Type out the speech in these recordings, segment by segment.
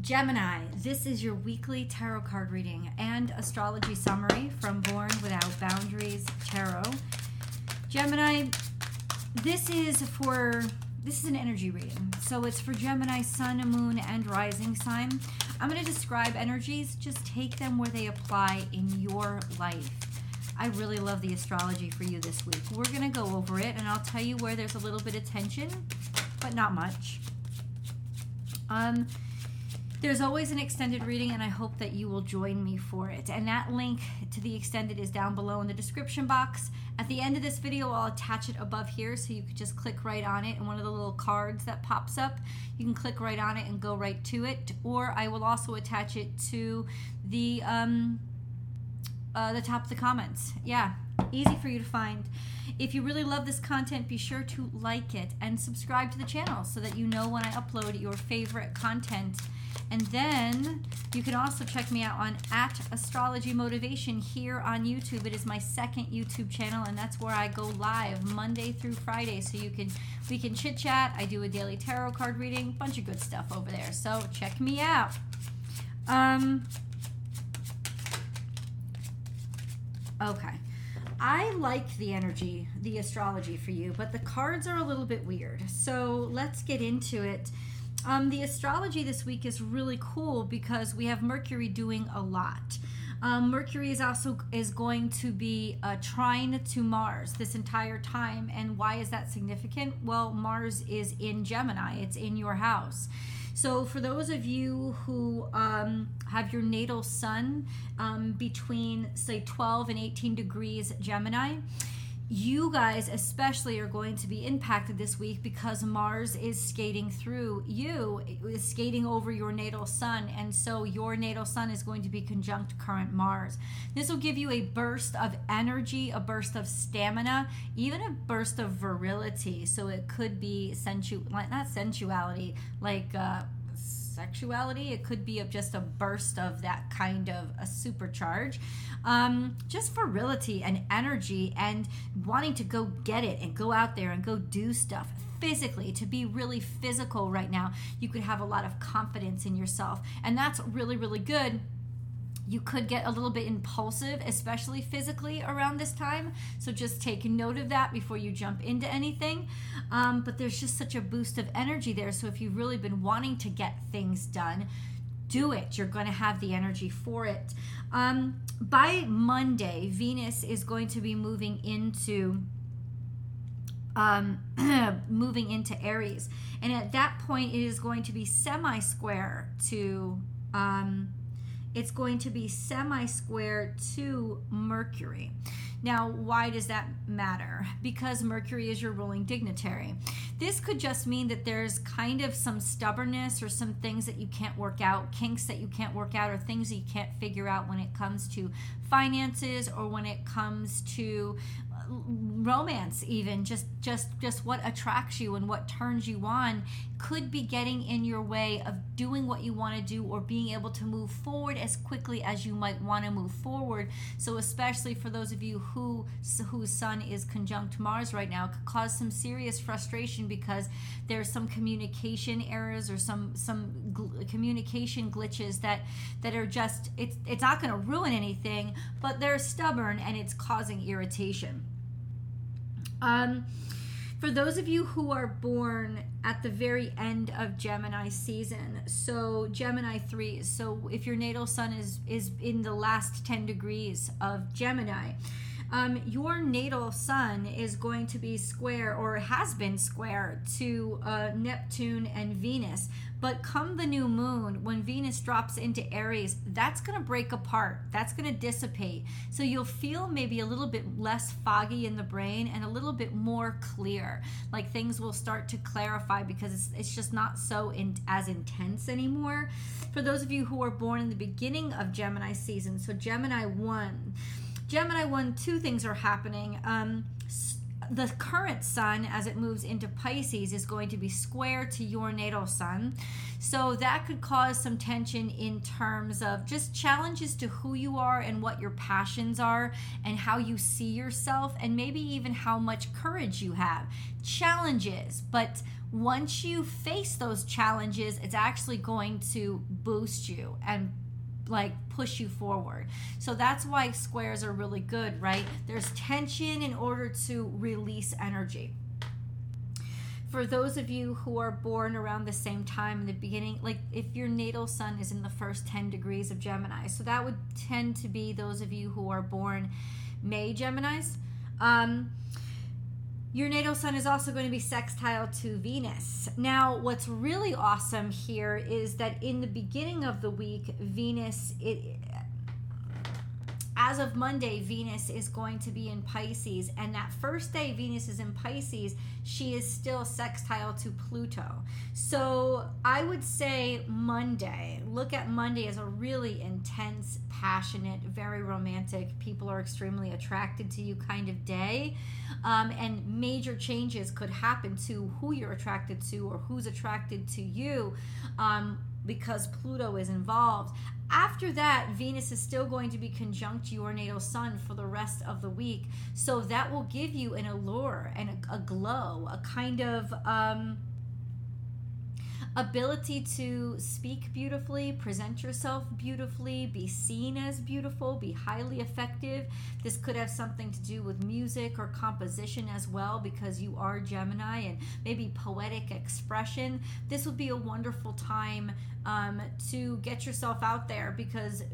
Gemini, this is your weekly tarot card reading and astrology summary from Born Without Boundaries Tarot. Gemini, this is for this is an energy reading. So it's for Gemini, Sun, Moon, and Rising sign. I'm going to describe energies, just take them where they apply in your life. I really love the astrology for you this week. We're going to go over it and I'll tell you where there's a little bit of tension, but not much. Um there's always an extended reading, and I hope that you will join me for it. And that link to the extended is down below in the description box. At the end of this video, I'll attach it above here so you could just click right on it. And one of the little cards that pops up, you can click right on it and go right to it. Or I will also attach it to the um, uh, the top of the comments. Yeah, easy for you to find. If you really love this content, be sure to like it and subscribe to the channel so that you know when I upload your favorite content. And then you can also check me out on at Astrology Motivation here on YouTube. It is my second YouTube channel, and that's where I go live Monday through Friday. So you can we can chit chat. I do a daily tarot card reading, bunch of good stuff over there. So check me out. Um. Okay. I like the energy, the astrology for you, but the cards are a little bit weird. So let's get into it. Um, the astrology this week is really cool because we have Mercury doing a lot. Um, Mercury is also is going to be uh, trine to Mars this entire time, and why is that significant? Well, Mars is in Gemini; it's in your house. So, for those of you who um, have your natal sun um, between, say, 12 and 18 degrees Gemini, you guys especially are going to be impacted this week because Mars is skating through you, is skating over your natal sun. And so your natal sun is going to be conjunct current Mars. This will give you a burst of energy, a burst of stamina, even a burst of virility. So it could be sensual, not sensuality, like, uh, sexuality. It could be just a burst of that kind of a supercharge. Um, just virility and energy and wanting to go get it and go out there and go do stuff physically to be really physical right now you could have a lot of confidence in yourself and that's really really good you could get a little bit impulsive, especially physically around this time. So just take note of that before you jump into anything. Um, but there's just such a boost of energy there. So if you've really been wanting to get things done, do it. You're going to have the energy for it. Um, by Monday, Venus is going to be moving into um, moving into Aries, and at that point, it is going to be semi square to um, it's going to be semi square to Mercury. Now, why does that matter? Because Mercury is your ruling dignitary. This could just mean that there's kind of some stubbornness or some things that you can't work out, kinks that you can't work out, or things that you can't figure out when it comes to finances or when it comes to romance even just just just what attracts you and what turns you on could be getting in your way of doing what you want to do or being able to move forward as quickly as you might want to move forward. So especially for those of you who whose sun is conjunct mars right now could cause some serious frustration because there's some communication errors or some some gl- communication glitches that that are just it's it's not going to ruin anything but they're stubborn and it's causing irritation um, for those of you who are born at the very end of Gemini season, so Gemini 3, so if your natal sun is is in the last 10 degrees of Gemini, um, your natal sun is going to be square or has been square to uh, Neptune and Venus. But come the new moon, when Venus drops into Aries, that's going to break apart. That's going to dissipate. So you'll feel maybe a little bit less foggy in the brain and a little bit more clear. Like things will start to clarify because it's, it's just not so in, as intense anymore. For those of you who are born in the beginning of Gemini season, so Gemini 1, Gemini 1, two things are happening. Um, the current sun, as it moves into Pisces, is going to be square to your natal sun. So that could cause some tension in terms of just challenges to who you are and what your passions are and how you see yourself, and maybe even how much courage you have. Challenges, but once you face those challenges, it's actually going to boost you and like push you forward. So that's why squares are really good, right? There's tension in order to release energy. For those of you who are born around the same time in the beginning, like if your natal sun is in the first 10 degrees of Gemini, so that would tend to be those of you who are born May Geminis. Um, your natal sun is also going to be sextile to Venus. Now, what's really awesome here is that in the beginning of the week, Venus, it, as of Monday, Venus is going to be in Pisces. And that first day Venus is in Pisces, she is still sextile to Pluto. So I would say Monday, look at Monday as a really intense, passionate, very romantic, people are extremely attracted to you kind of day. Um, and major changes could happen to who you're attracted to or who's attracted to you. Um, because Pluto is involved. After that, Venus is still going to be conjunct your natal sun for the rest of the week. So that will give you an allure and a, a glow, a kind of. Um, ability to speak beautifully, present yourself beautifully, be seen as beautiful, be highly effective. This could have something to do with music or composition as well because you are Gemini and maybe poetic expression. This would be a wonderful time um, to get yourself out there because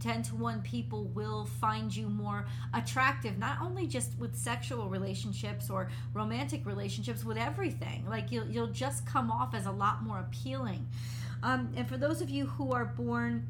10 to 1 people will find you more attractive not only just with sexual relationships or romantic relationships with everything. Like you'll, you'll just come off as a lot more appealing. Um, and for those of you who are born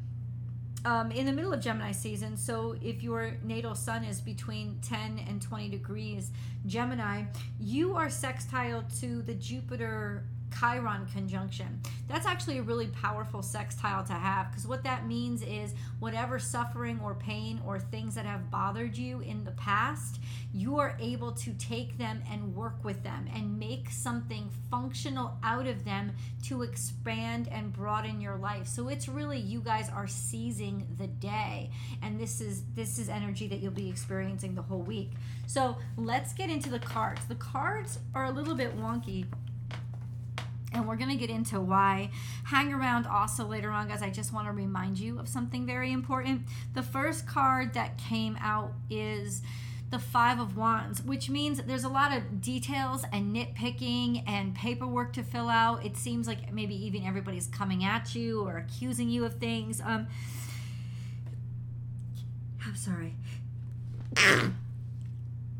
um, in the middle of Gemini season, so if your natal sun is between 10 and 20 degrees Gemini, you are sextile to the Jupiter Chiron conjunction. That's actually a really powerful sextile to have because what that means is whatever suffering or pain or things that have bothered you in the past, you are able to take them and work with them and make something functional out of them to expand and broaden your life. So it's really you guys are seizing the day and this is this is energy that you'll be experiencing the whole week. So let's get into the cards. The cards are a little bit wonky and we're going to get into why. Hang around also later on, guys. I just want to remind you of something very important. The first card that came out is the Five of Wands, which means there's a lot of details and nitpicking and paperwork to fill out. It seems like maybe even everybody's coming at you or accusing you of things. Um, I'm sorry.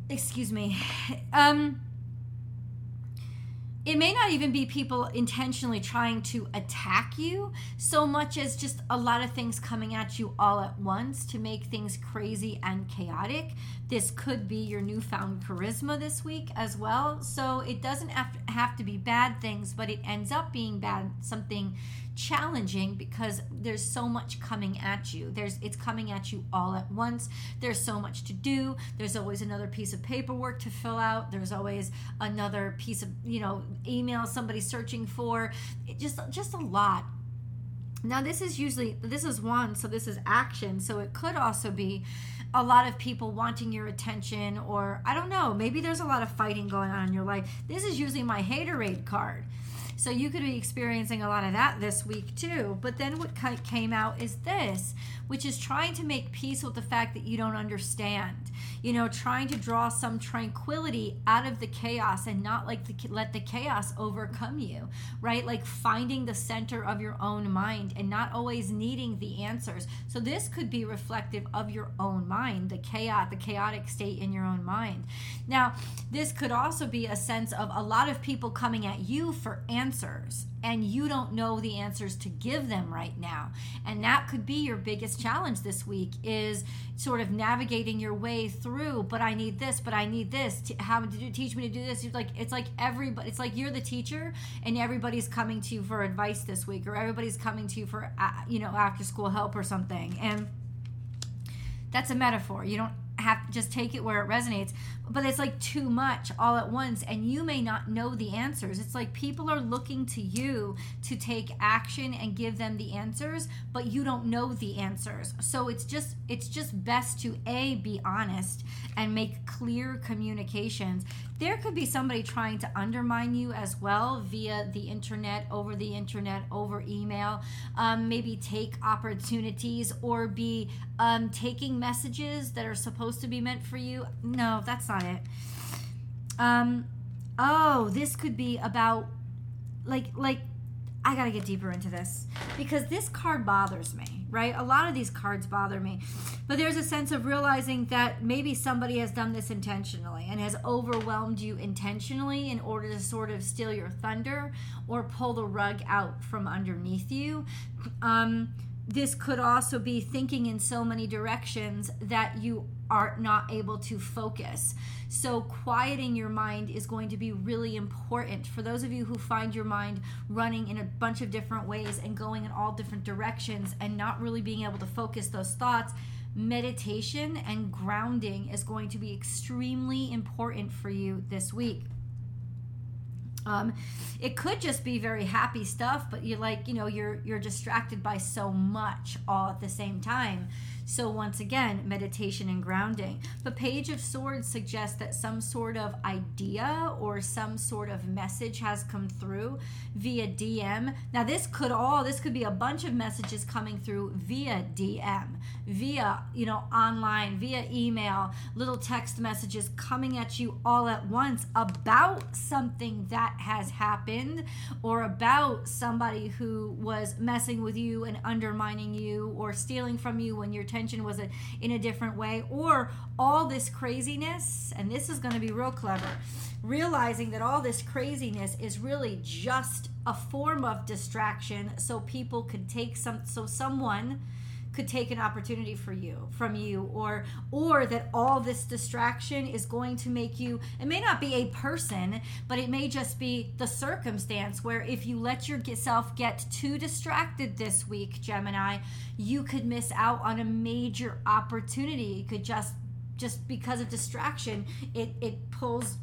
Excuse me. Um, it may not even be people intentionally trying to attack you so much as just a lot of things coming at you all at once to make things crazy and chaotic. This could be your newfound charisma this week as well. So it doesn't have to be bad things, but it ends up being bad something challenging because there's so much coming at you. There's it's coming at you all at once. There's so much to do. There's always another piece of paperwork to fill out. There's always another piece of, you know, email somebody's searching for. It just just a lot. Now this is usually this is one, so this is action. So it could also be a lot of people wanting your attention or I don't know, maybe there's a lot of fighting going on in your life. This is usually my haterade card. So you could be experiencing a lot of that this week too. But then what came out is this, which is trying to make peace with the fact that you don't understand. You know, trying to draw some tranquility out of the chaos and not like the, let the chaos overcome you, right? Like finding the center of your own mind and not always needing the answers. So this could be reflective of your own mind, the chaos, the chaotic state in your own mind. Now, this could also be a sense of a lot of people coming at you for answers answers and you don't know the answers to give them right now. And that could be your biggest challenge this week is sort of navigating your way through but i need this but i need this. How to teach me to do this? It's like it's like everybody it's like you're the teacher and everybody's coming to you for advice this week or everybody's coming to you for uh, you know after school help or something. And that's a metaphor. You don't have to just take it where it resonates. But it's like too much all at once and you may not know the answers. It's like people are looking to you to take action and give them the answers but you don't know the answers. So it's just it's just best to a be honest and make clear communications there could be somebody trying to undermine you as well via the internet, over the internet, over email. Um, maybe take opportunities or be um, taking messages that are supposed to be meant for you. No, that's not it. Um, oh, this could be about like like I got to get deeper into this because this card bothers me, right? A lot of these cards bother me. But there's a sense of realizing that maybe somebody has done this intentionally and has overwhelmed you intentionally in order to sort of steal your thunder or pull the rug out from underneath you. Um, this could also be thinking in so many directions that you are not able to focus. So, quieting your mind is going to be really important for those of you who find your mind running in a bunch of different ways and going in all different directions and not really being able to focus those thoughts. Meditation and grounding is going to be extremely important for you this week. Um, it could just be very happy stuff, but you're like, you know, you're you're distracted by so much all at the same time. So, once again, meditation and grounding. The Page of Swords suggests that some sort of idea or some sort of message has come through via DM. Now, this could all, this could be a bunch of messages coming through via DM, via, you know, online, via email, little text messages coming at you all at once about something that has happened or about somebody who was messing with you and undermining you or stealing from you when you're was a, in a different way, or all this craziness, and this is going to be real clever, realizing that all this craziness is really just a form of distraction so people could take some, so someone could take an opportunity for you from you or or that all this distraction is going to make you it may not be a person but it may just be the circumstance where if you let yourself get too distracted this week gemini you could miss out on a major opportunity. It could just just because of distraction it it pulls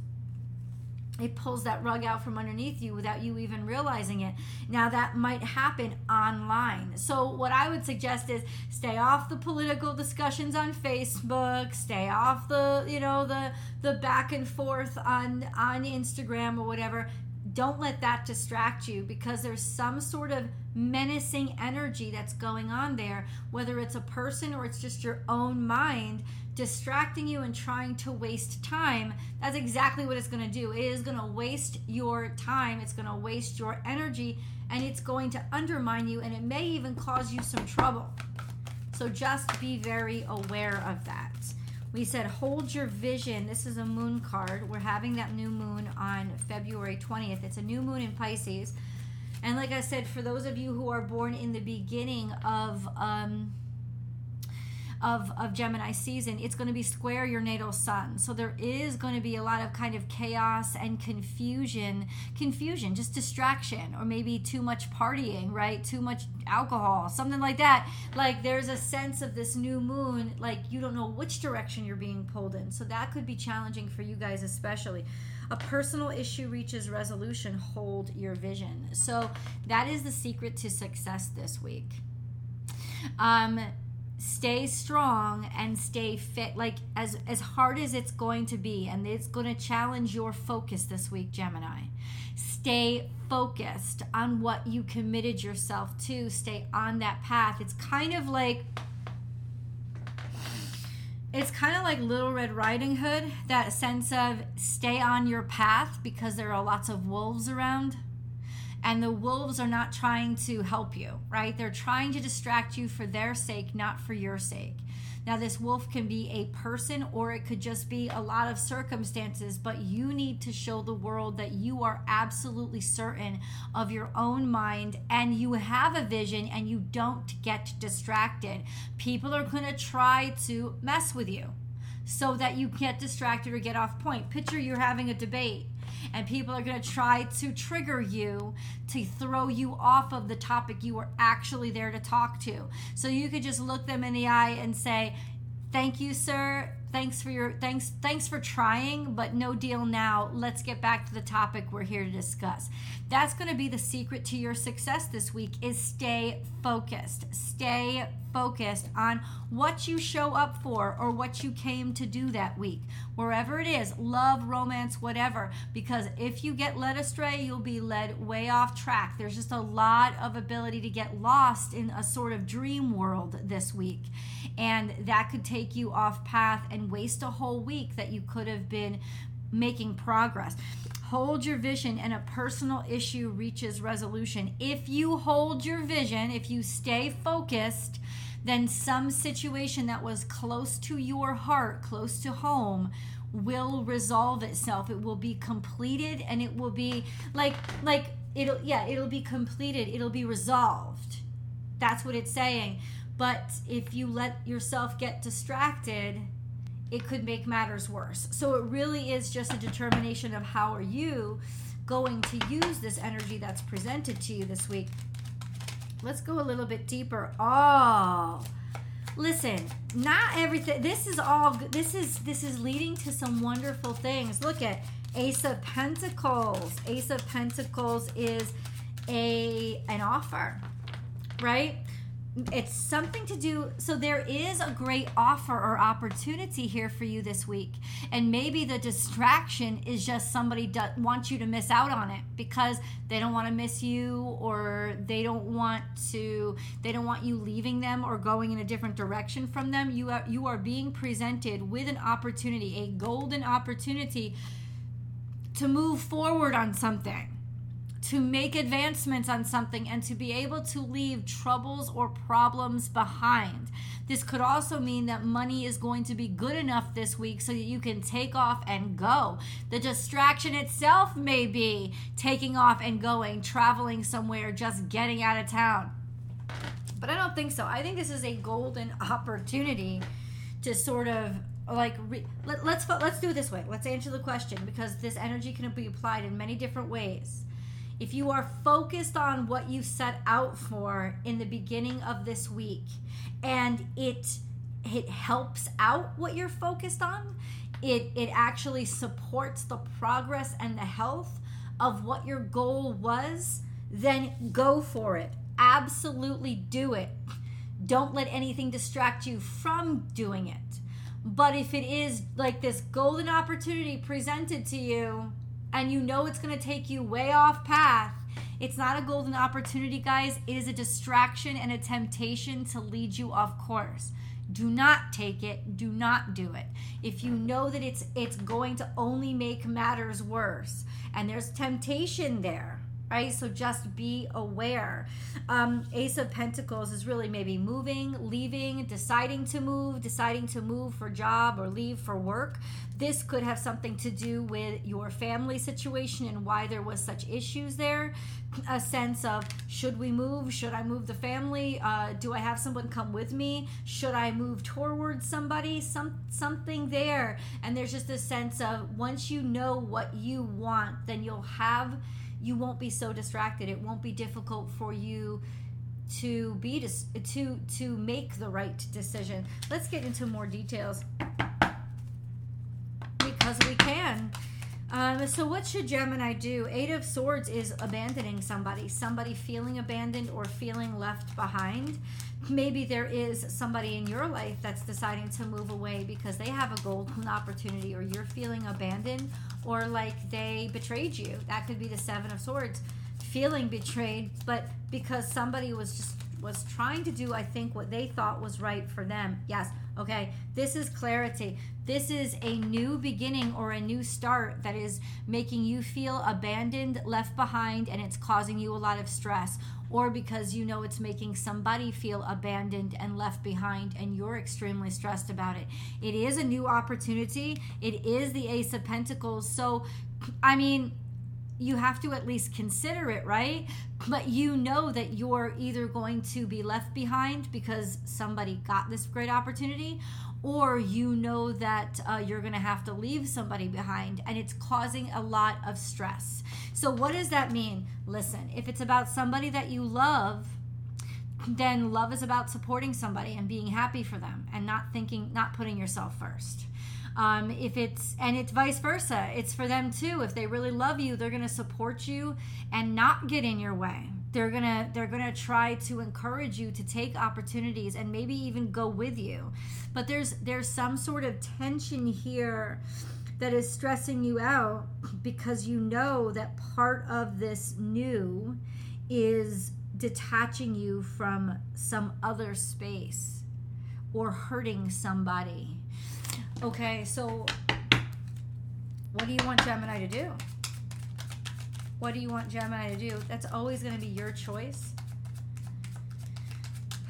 it pulls that rug out from underneath you without you even realizing it. Now that might happen online. So what I would suggest is stay off the political discussions on Facebook, stay off the, you know, the the back and forth on on Instagram or whatever. Don't let that distract you because there's some sort of menacing energy that's going on there, whether it's a person or it's just your own mind distracting you and trying to waste time, that's exactly what it's going to do. It is going to waste your time, it's going to waste your energy, and it's going to undermine you, and it may even cause you some trouble. So just be very aware of that. We said hold your vision. This is a moon card. We're having that new moon on February 20th. It's a new moon in Pisces. And like I said, for those of you who are born in the beginning of um, of, of Gemini season, it's going to be square your natal sun. So there is going to be a lot of kind of chaos and confusion, confusion, just distraction, or maybe too much partying, right? Too much alcohol, something like that. Like there's a sense of this new moon, like you don't know which direction you're being pulled in. So that could be challenging for you guys, especially a personal issue reaches resolution, hold your vision. So that is the secret to success this week. Um, stay strong and stay fit like as as hard as it's going to be and it's going to challenge your focus this week gemini. Stay focused on what you committed yourself to. Stay on that path. It's kind of like it's kind of like little red riding hood that sense of stay on your path because there are lots of wolves around and the wolves are not trying to help you, right? They're trying to distract you for their sake, not for your sake. Now, this wolf can be a person or it could just be a lot of circumstances, but you need to show the world that you are absolutely certain of your own mind and you have a vision and you don't get distracted. People are going to try to mess with you so that you get distracted or get off point. Picture you're having a debate and people are going to try to trigger you to throw you off of the topic you were actually there to talk to. So you could just look them in the eye and say, "Thank you, sir thanks for your thanks thanks for trying but no deal now let's get back to the topic we're here to discuss that's going to be the secret to your success this week is stay focused stay focused on what you show up for or what you came to do that week wherever it is love, romance, whatever. Because if you get led astray, you'll be led way off track. There's just a lot of ability to get lost in a sort of dream world this week. And that could take you off path and waste a whole week that you could have been making progress. Hold your vision and a personal issue reaches resolution. If you hold your vision, if you stay focused, then some situation that was close to your heart, close to home, will resolve itself. It will be completed and it will be like like it'll yeah, it'll be completed. It'll be resolved. That's what it's saying. But if you let yourself get distracted, it could make matters worse. So it really is just a determination of how are you going to use this energy that's presented to you this week. Let's go a little bit deeper. Oh, listen, not everything. This is all. This is this is leading to some wonderful things. Look at Ace of Pentacles. Ace of Pentacles is a an offer, right? It's something to do so there is a great offer or opportunity here for you this week. And maybe the distraction is just somebody do, wants you to miss out on it because they don't want to miss you or they don't want to they don't want you leaving them or going in a different direction from them. You are you are being presented with an opportunity a golden opportunity to move forward on something to make advancements on something and to be able to leave troubles or problems behind. This could also mean that money is going to be good enough this week so that you can take off and go. The distraction itself may be taking off and going, traveling somewhere, just getting out of town. But I don't think so. I think this is a golden opportunity to sort of like re- let, let's let's do it this way. Let's answer the question because this energy can be applied in many different ways if you are focused on what you set out for in the beginning of this week and it it helps out what you're focused on it it actually supports the progress and the health of what your goal was then go for it. Absolutely do it. Don't let anything distract you from doing it. But if it is like this golden opportunity presented to you and you know it's going to take you way off path, it's not a golden opportunity, guys. It is a distraction and a temptation to lead you off course. Do not take it. Do not do it. If you know that it's it's going to only make matters worse and there's temptation there, right? So just be aware. Um, Ace of Pentacles is really maybe moving, leaving, deciding to move, deciding to move for job or leave for work. This could have something to do with your family situation and why there was such issues there. A sense of should we move? Should I move the family? Uh, do I have someone come with me? Should I move towards somebody? Some something there. And there's just a sense of once you know what you want, then you'll have you won't be so distracted. It won't be difficult for you to be to to to make the right decision. Let's get into more details because we can. Um, so what should Gemini do? Eight of Swords is abandoning somebody, somebody feeling abandoned or feeling left behind. Maybe there is somebody in your life that's deciding to move away because they have a golden opportunity, or you're feeling abandoned, or like they betrayed you. That could be the Seven of Swords, feeling betrayed, but because somebody was just was trying to do, I think, what they thought was right for them. Yes, okay, this is clarity. This is a new beginning or a new start that is making you feel abandoned, left behind, and it's causing you a lot of stress or because you know it's making somebody feel abandoned and left behind and you're extremely stressed about it. It is a new opportunity. It is the Ace of Pentacles. So, I mean, you have to at least consider it, right? But you know that you're either going to be left behind because somebody got this great opportunity, or you know that uh, you're going to have to leave somebody behind and it's causing a lot of stress. So, what does that mean? Listen, if it's about somebody that you love, then love is about supporting somebody and being happy for them and not thinking, not putting yourself first. Um, if it's and it's vice versa, it's for them too. If they really love you, they're going to support you and not get in your way. They're gonna they're gonna try to encourage you to take opportunities and maybe even go with you. But there's there's some sort of tension here that is stressing you out because you know that part of this new is detaching you from some other space or hurting somebody okay so what do you want gemini to do what do you want Gemini to do? That's always going to be your choice.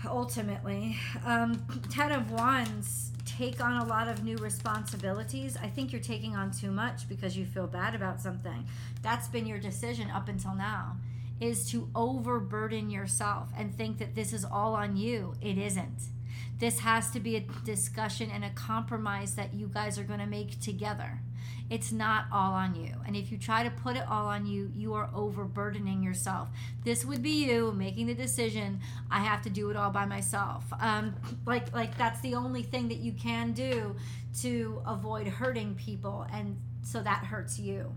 Ultimately, um, Ten of Wands take on a lot of new responsibilities. I think you're taking on too much because you feel bad about something. That's been your decision up until now is to overburden yourself and think that this is all on you. It isn't. This has to be a discussion and a compromise that you guys are going to make together. It's not all on you. And if you try to put it all on you, you are overburdening yourself. This would be you making the decision, I have to do it all by myself. Um, like, like that's the only thing that you can do to avoid hurting people. And so that hurts you.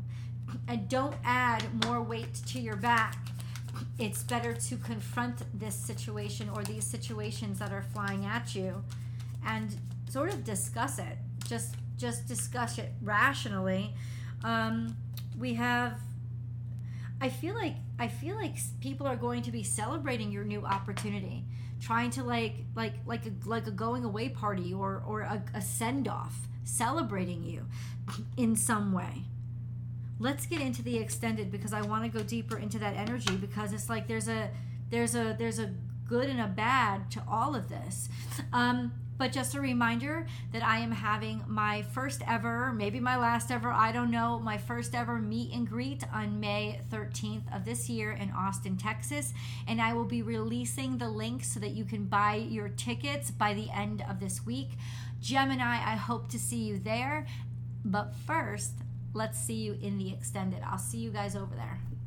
And don't add more weight to your back it's better to confront this situation or these situations that are flying at you and sort of discuss it just just discuss it rationally. Um, we have. I feel like I feel like people are going to be celebrating your new opportunity, trying to like like like a like a going away party or or a, a send off, celebrating you in some way. Let's get into the extended because I want to go deeper into that energy because it's like there's a there's a there's a good and a bad to all of this. Um, but just a reminder that I am having my first ever, maybe my last ever, I don't know, my first ever meet and greet on May 13th of this year in Austin, Texas. And I will be releasing the link so that you can buy your tickets by the end of this week. Gemini, I hope to see you there. But first, let's see you in the extended. I'll see you guys over there.